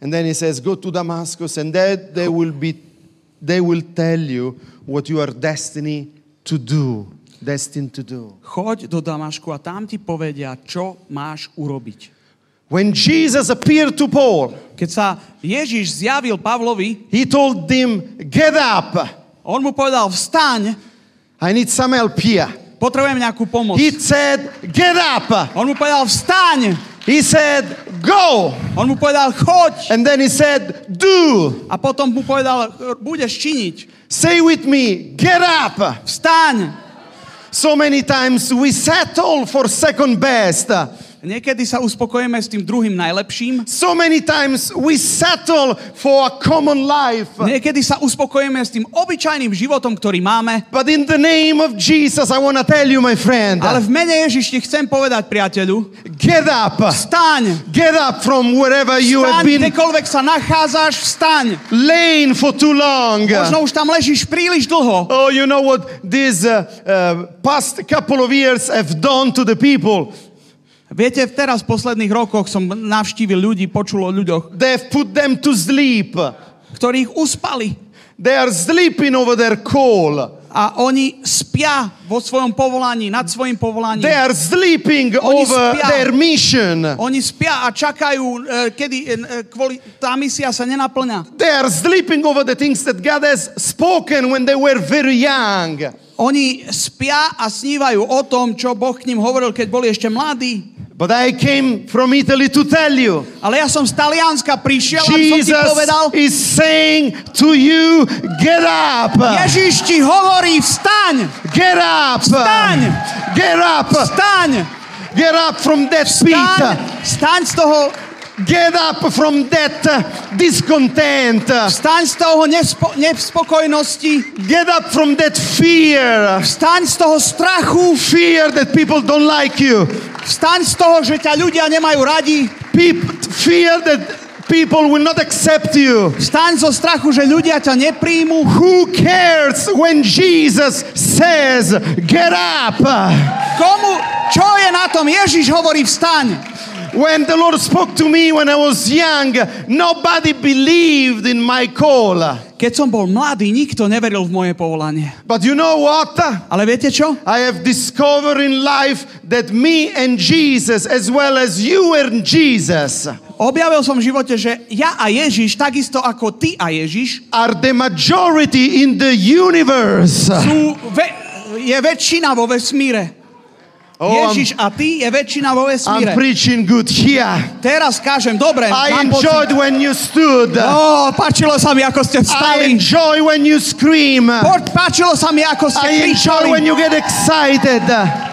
And then he says, Go to Damascus, and there they will be they will tell you what you are destined to do. Destined to do. Choď do Damašku a tam ti povedia, čo máš urobiť. When Jesus appeared to Paul, Keď sa Ježiš zjavil Pavlovi, he told him, Get up. on mu povedal, vstaň, I need some help here. Potrebujem nejakú pomoc. He said, Get up. On mu povedal, vstaň, He said, Go. on mu povedal, choď. And then he said, Do. A potom mu povedal, budeš činiť, Say with me, Get up. vstaň. So many times we settle for second best. Niekedy sa uspokojíme s tým druhým najlepším, So many times we settle for a common life. niekedy sa uspokojíme s tým obyčajným životom, ktorý máme, But in the name of Jesus, I want to tell you, my friend, ale v mene Ježiš ti chcem povedať, priateľu, get up. vstaň. Get up from wherever you have Vstaň, been kdekoľvek sa nachádzaš, vstaň. laying for too long. Možno už tam ležíš príliš dlho. Oh, you know what these uh, uh, past couple of years have done to the people? Viete, teraz v posledných rokoch som navštívil ľudí, počul o ľuďoch, They've put them to sleep. ktorých uspali. They are sleeping over their call. A oni spia vo svojom povolaní, nad svojim povolaním. They are sleeping Oni over spia. their mission. Oni spia a čakajú, e, kedy e, kvôli, tá misia sa nenaplňa. They are sleeping over the things that God has spoken when they were very young. Oni spia a snívajú o tom, čo Boh k ním hovoril, keď boli ešte mladí. But I came from Italy to tell you Ale ja som z Talianska prišiel, aby som ti povedal, is saying to you, get up. Ježiš ti hovorí, vstaň, Get up. Vstaň. Get up. vstaň, Get up from that vstaň, pit. vstaň z toho, Get up from that discontent. vstaň z toho nespo, nespokojnosti, Get up from that fear. vstaň z toho strachu, Fear that people don't like you. vstaň z toho, že ťa ľudia nemajú radi, Peop- fear that people will not accept you. vstaň zo strachu, že ľudia ťa nepríjmu. Who cares when Jesus says, Get up? Komu, čo je na tom? Ježiš hovorí, vstaň. When the Lord spoke to me when I was young, nobody believed in my call. Keď som bol mladý, nikto neveril v moje povolanie. But you know what? Ale viete čo? I have discovered in life that me and Jesus, as well as you and Jesus, Objavil som v živote, že ja a Ježiš, takisto ako ty a Ježiš, are the majority in the universe. sú ve- je väčšina vo vesmíre. Oh, I'm, Ježiš a ty je väčšina vo I'm vesmíre. preaching good here. Teraz kážem, dobre, I mám pocit. enjoyed when you stood. Ó, páčilo sa mi, ako I ste vstali. enjoy when you scream. Páčilo sa mi, ako ste I enjoy when kričali. you get excited.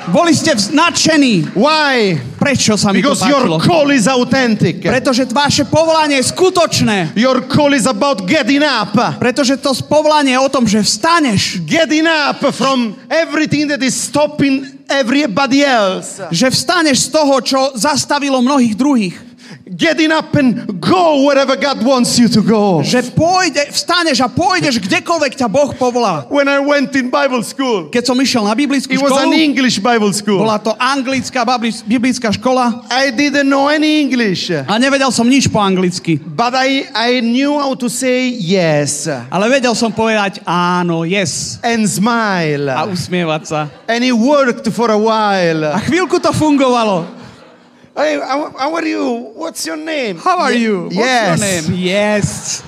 Boli ste nadšení. Why? Prečo sa mi to Because your páčilo? call is authentic. Pretože vaše povolanie je skutočné. Your call is about getting up. Pretože to povolanie je o tom, že vstaneš. Getting up from everything that is stopping everybody else. Že vstaneš z toho, čo zastavilo mnohých druhých. Getting up and go wherever God wants you to go. Že pôjde, vstaneš a pôjdeš kdekoľvek ťa Boh povolá. When I went in Bible school, Keď som išiel na biblickú it was an English Bible school. bola to anglická biblická škola I didn't know any English, a nevedel som nič po anglicky. but I, I knew how to say yes Ale vedel som povedať áno, yes and a smile. usmievať sa. And it worked for a A while. chvíľku to fungovalo. Hey, how, are you? What's your name? How are you? What's yes. your name? Yes.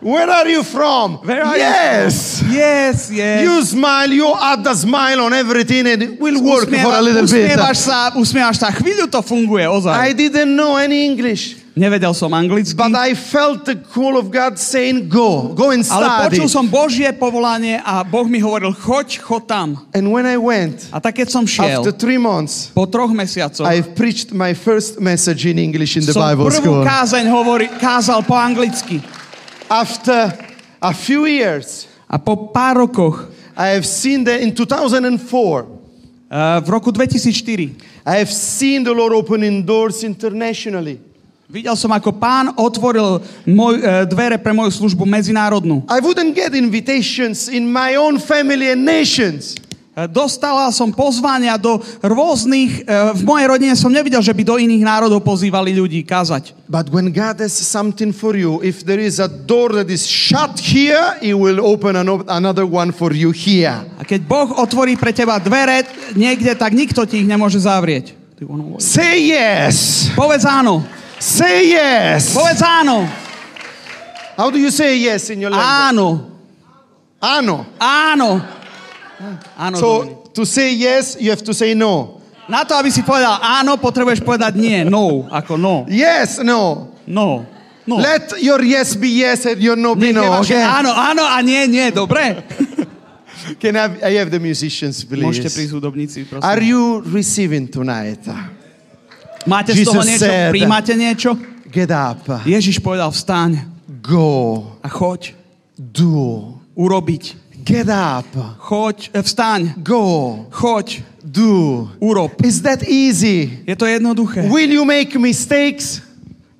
Where are you from? Where are yes. you? Yes, yes. You smile, you add a smile on everything and it will work for a little bit. sa, sa. Chvíľu to funguje, ozaj. I didn't know any English, Nevedel som anglicky, but I felt the call of God saying, Go, go and ale study. počul som Božie povolanie a Boh mi hovoril, choď, choď tam. And when I went, A tak keď som šiel, after three months, po troch mesiacoch, I preached my first message in English in the som Bible prvú school. kázeň hovorí, kázal po anglicky. After a few years, A po pár rokoch, I have seen that in 2004, uh, v roku 2004, I have seen the Lord opening doors internationally. Videl som, ako pán otvoril môj, uh, dvere pre moju službu medzinárodnú. I wouldn't get invitations in my own family and nations. Uh, Dostala som pozvania do rôznych, uh, v mojej rodine som nevidel, že by do iných národov pozývali ľudí kázať. But when God has something for you, if there is a door that is shut here, He will open an- another one for you here. A keď Boh otvorí pre teba dvere niekde, tak nikto ti ich nemôže zavrieť. Say yes. Povedz áno. Say yes. Povedz áno. How do you say yes in your language? Áno. Ano. Áno. Áno. So to say yes, you have to say no. Na to, aby si povedal áno, potrebuješ povedať nie. No. Ako no. Yes, no. No. No. Let your yes be yes and your no be Nech je no. vaše Okay? áno, áno a nie, nie. Dobre? Can I I have the musicians, Môžete please? prísť hudobníci, prosím. Are you receiving tonight? Máte z toho Jesus niečo? said- Príjmate niečo? Get up, Ježiš povedal, vstaň go, a choď do. urobiť. Get up, Choď, e, vstaň, go, choď, do. urob. Is that easy? Je to jednoduché. Will you make mistakes?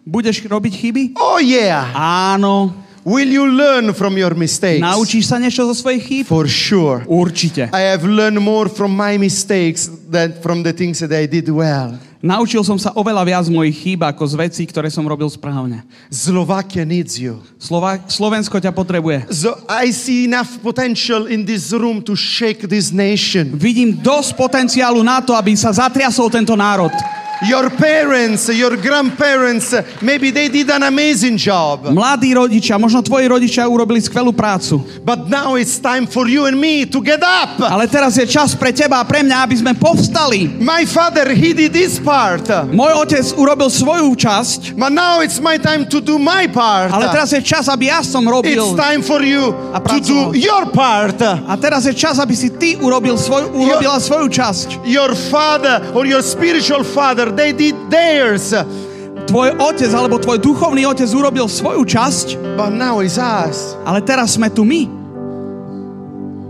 Budeš robiť chyby? Oh, yeah. Áno. Will you learn from your mistakes? Naučíš sa niečo zo svojich chýb? For sure. Určite. I have learned more from my mistakes than from the things that I did well. Naučil som sa oveľa viac mojich chýb ako z vecí, ktoré som robil správne. Slovakia needs you. Slova- Slovensko ťa potrebuje. So I see enough potential in this room to shake this nation. Vidím dosť potenciálu na to, aby sa zatriasol tento národ. Your parents, your grandparents, maybe they did an amazing job. Mladí rodičia, možno tvoji rodičia urobili skvelú prácu. But now it's time for you and me to get up. Ale teraz je čas pre teba a pre mňa, aby sme povstali. My father, he did his part. Môj otec urobil svoju časť, But now it's my time to do my part. ale teraz je čas, aby ja som It's robil. time for you to do your part. A teraz je čas, aby si ty urobil svoj, urobila svoju časť. Your father or your spiritual father, they did theirs. Tvoj otec alebo tvoj duchovný otec urobil svoju časť, But now it's us. ale teraz sme tu my.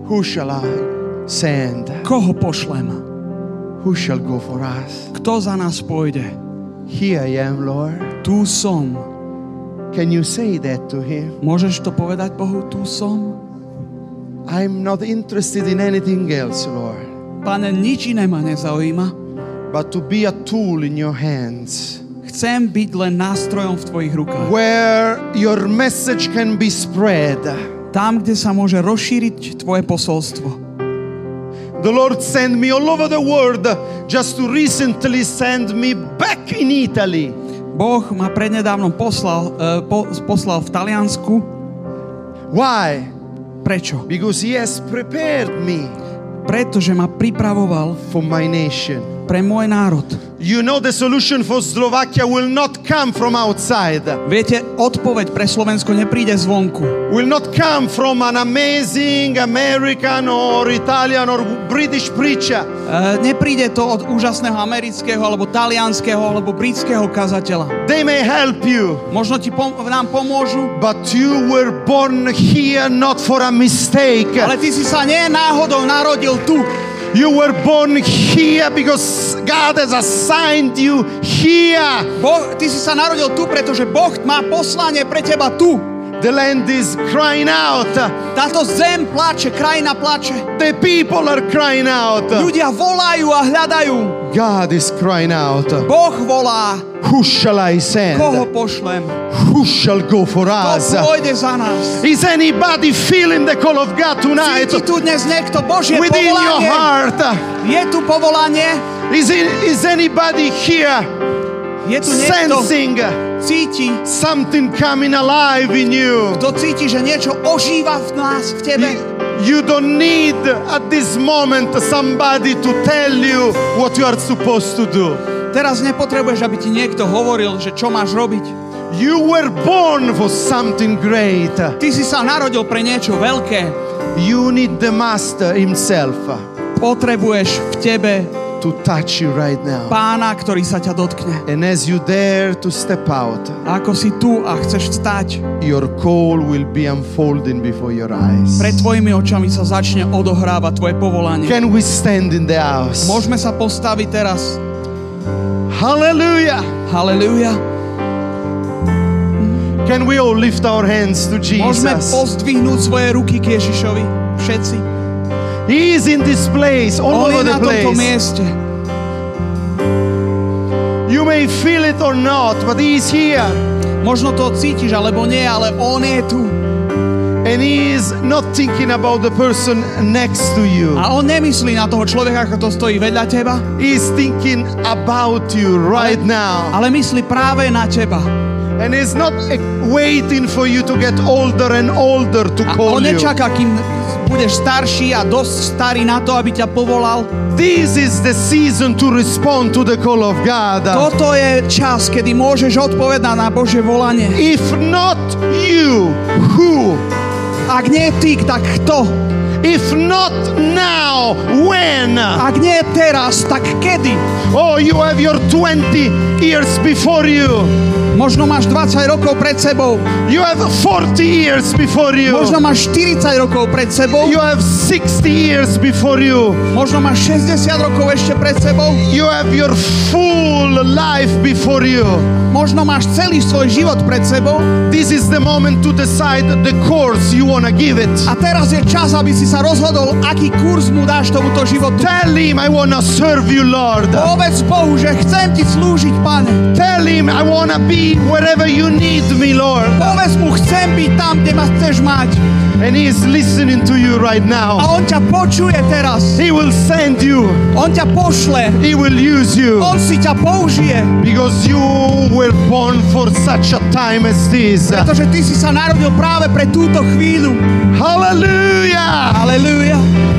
Who shall I send? Koho pošlem? Who shall go for us? Kto za nás pôjde? Here I am, Lord. Tu som. Can you say that to him? Môžeš to povedať Bohu? Tu som. I'm not interested in anything else, Lord, Pane, nič iné ma nezaujíma. But to be a tool in your hands Chcem byť len nástrojom v tvojich rukách. where your message can be spread. Tam, kde sa môže rozšíriť tvoje posolstvo. The Lord sent me all over the world just to recently send me back in Italy. Boh ma prednedávnom poslal, uh, po, poslal v Taliansku. Why? Prečo? Because He has prepared me Pretože ma pripravoval for my nation. Pre môj národ. You know the solution for Slovakia will not come from outside. Viete, odpoveď pre Slovensko nepríde zvonku. Will not come from an amazing American or Italian or British preacher. Uh, nepríde to od úžasného amerického, alebo talianského, alebo britského kazateľa. They may help you, Možno ti pom- nám pomôžu, but you were born here not for a mistake. ale ty si sa nie náhodou narodil tu. You were born here because God has assigned you here. Boh, ty si sa narodil tu, pretože Boh má poslanie pre teba tu. The land is crying out. Táto zem plače, krajina plače. The people are crying out. Ľudia volajú a hľadajú. God is crying out. Boh volá. Who shall I Koho send? pošlem? Who shall go for Kto us? pôjde za nás? Is anybody feeling the call of God tonight Cíti tu dnes niekto Božie within your povolanie? heart? Je tu povolanie? Is, it, is anybody here Je tu niekto, sensing cíti, something coming alive in you? kto cíti, že niečo ožíva v nás, v tebe. You don't need at this moment somebody to tell you what you are supposed to do. Teraz nepotrebuješ, aby ti niekto hovoril, že čo máš robiť. You were born for something great. Ty si sa narodil pre niečo veľké. You need the Master Himself Potrebuješ v tebe to touch you right now. pána, ktorý sa ťa dotkne. And as you dare to step out, A ako si tu a chceš stať, your call will be unfolding before your eyes. pred tvojimi očami sa začne odohrávať tvoje povolanie. Can we stand in the house? Môžeme sa postaviť teraz. Hallelujah. Halelujá. Can we all lift our hands to Môžeme Jesus? pozdvihnúť svoje ruky k Ježišovi. Všetci. He is in this place, all On over the place. You may feel it or not, but He is here. Možno to cítiš, alebo nie, ale On je tu. And He is not thinking about the person next to you. A On nemyslí na toho človeka, ako to stojí vedľa teba, He is thinking about you right now. ale myslí práve na teba. And He's not waiting for you to get older and older to A call On you. nečaká, kým budeš starší a dosť starý na to, aby ťa povolal. This is the season to respond to the call of God. Toto je čas, kedy môžeš odpovedať na Božie volanie. If not you, who? Ak nie ty, tak kto? If not now, when? Ak nie teraz, tak kedy? Oh, you have your 20 years before you. Možno máš 20 rokov pred sebou. You have 40 years before you. Možno máš 40 rokov pred sebou. You have 60 years before you. Možno máš 60 rokov ešte pred sebou. You have your full life before you. Možno máš celý svoj život pred sebou. This is the moment to decide the course you want to give it. A teraz je čas, aby si sa rozhodol, aký kurz mu dáš tomuto životu. Tell him, I want to serve you, Lord. Povedz Bohu, že chcem ti slúžiť, Pane. Tell him, I want to wherever you need me, Lord. Povedz mu, chcem byť tam, kde ma chceš mať. And he is listening to you right now. A on ťa počuje teraz. He will send you. On ťa pošle. He will use you. On si ťa použije. Because you were born for such a time as this. Pretože ty si sa narodil práve pre túto chvíľu. Hallelujah! Aleluja.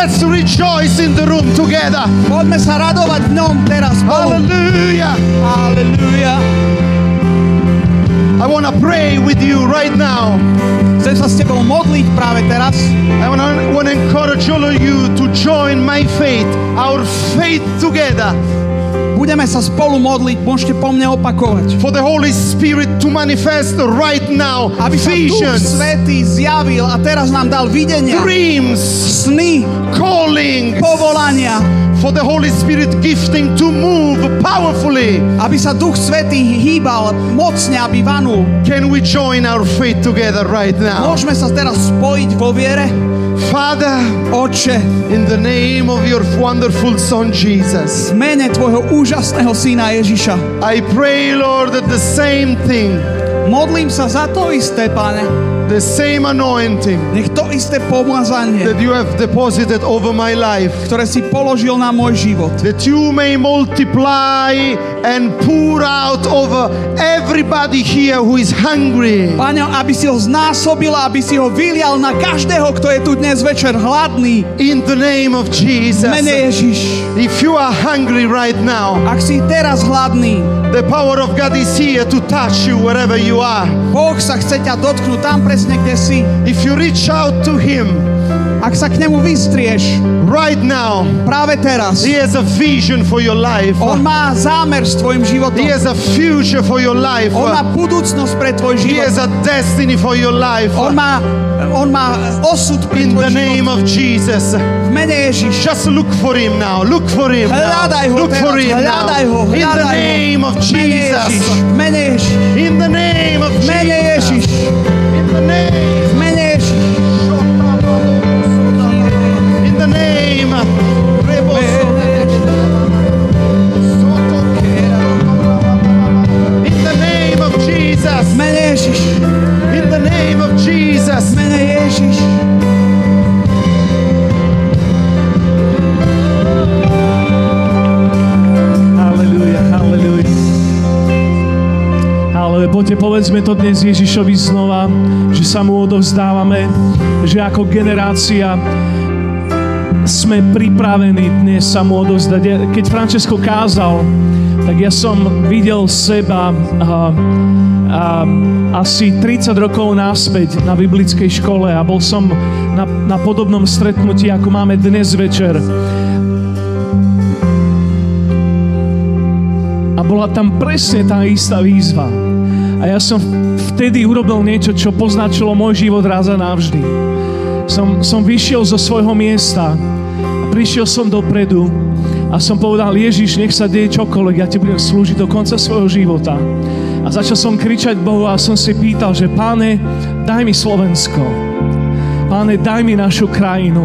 Let's rejoice in the room together. Poďme sa radovať v ňom teraz. spolu. Hallelujah! Aleluja. I want to pray with you right now. Chcem sa s tebou modliť práve teraz. I want to encourage all of you to join my faith, our faith together, Budeme sa spolu modliť, môžete po mne opakovať. for the Holy Spirit to manifest right now Aby sa Duch visions, Svetý zjavil a teraz nám dal videnia, dreams, sny, callings, povolania, for the Holy Spirit gifting to move powerfully. aby sa Duch Svetý hýbal mocne, aby vanul. Can we join our faith together right now? Môžeme sa teraz spojiť vo viere. Father, Oče, in the name of your wonderful Son Jesus, v mene Tvojho úžasného syna Ježiša, I pray, Lord, that the same thing, modlím sa za to isté, Pane. The same anointing Nech to isté pomazanie, that you have deposited over my life, ktoré si položil na môj život, that you may multiply and pour out over everybody here who is hungry. Pane, aby si ho znásobil, aby si ho vylial na každého, kto je tu dnes večer hladný. In the name of Jesus. mene Ježiš. If you are hungry right now, Ak si teraz hladný, the power of God is here to touch you wherever you are. Boh sa chce ťa dotknúť tam presne, kde si. If you reach out to Him, Ak sa k nemu vystrieš right now, práve teraz, He has a vision for your life. on má zámer s tvojim životom. He has a future for your life. On má budúcnosť pre tvoj He život. has a destiny for your life. On má, on má osud pre In tvoj the život. name of Jesus. V mene Ježiš. Just look for him now. Look for him now. Hľadaj ho Look for teraz, him now. hľadaj ho, In the hľadaj ho. name of. Jesus. Mene Ježiš. In the name of V mene Ježiš. Ježiš. In the name of Jesus. Mene Ježiš. Ale poďte, povedzme to dnes Ježišovi znova, že sa mu odovzdávame, že ako generácia sme pripravení dnes sa mu odovzdať. Keď Francesco kázal, tak ja som videl seba a, a, asi 30 rokov naspäť na biblickej škole a bol som na, na podobnom stretnutí, ako máme dnes večer. A bola tam presne tá istá výzva. A ja som vtedy urobil niečo, čo poznačilo môj život raz a navždy. Som, som vyšiel zo svojho miesta a prišiel som dopredu a som povedal, Ježiš, nech sa deje čokoľvek, ja ti budem slúžiť do konca svojho života. A začal som kričať Bohu a som si pýtal, že páne, daj mi Slovensko. Páne, daj mi našu krajinu.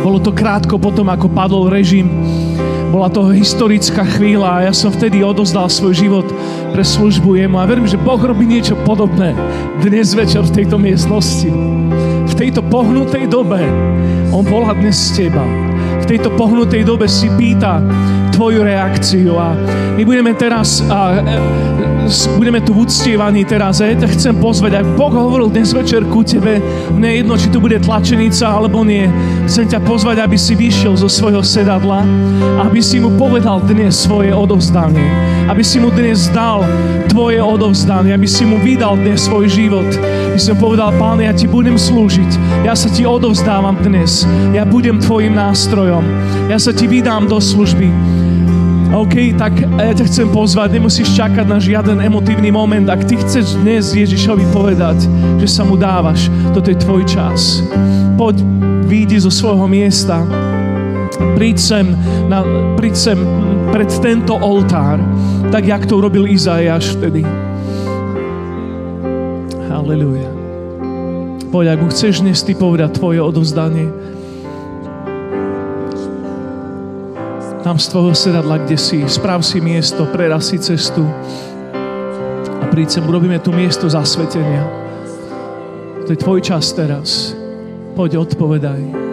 Bolo to krátko potom, ako padol režim. Bola to historická chvíľa a ja som vtedy odozdal svoj život pre službu jemu a verím, že Boh robí niečo podobné dnes večer v tejto miestnosti. V tejto pohnutej dobe On volá dnes teba. V tejto pohnutej dobe si pýta tvoju reakciu a my budeme teraz a, e, budeme tu v uctievaní teraz a ja ťa chcem pozvať, ak Boh hovoril dnes večer ku tebe, mne je jedno, či to bude tlačenica alebo nie, chcem ťa pozvať, aby si vyšiel zo svojho sedadla, aby si mu povedal dnes svoje odovzdanie, aby si mu dnes dal tvoje odovzdanie, aby si mu vydal dnes svoj život. By som povedal, Pán, ja ti budem slúžiť, ja sa ti odovzdávam dnes, ja budem tvojim nástrojom, ja sa ti vydám do služby. OK, tak ja ťa chcem pozvať, nemusíš čakať na žiaden emotívny moment. Ak ty chceš dnes Ježišovi povedať, že sa mu dávaš, toto je tvoj čas. Poď, výjdi zo svojho miesta, príď sem, na, príď sem pred tento oltár, tak jak to urobil Izajáš vtedy. Halleluja. Poď, ak mu chceš dnes ty povedať tvoje odovzdanie, tam z tvojho sedadla, kde si, sprav si miesto, preraz si cestu a príď sem, urobíme tu miesto zasvetenia. To je tvoj čas teraz. Poď, odpovedaj.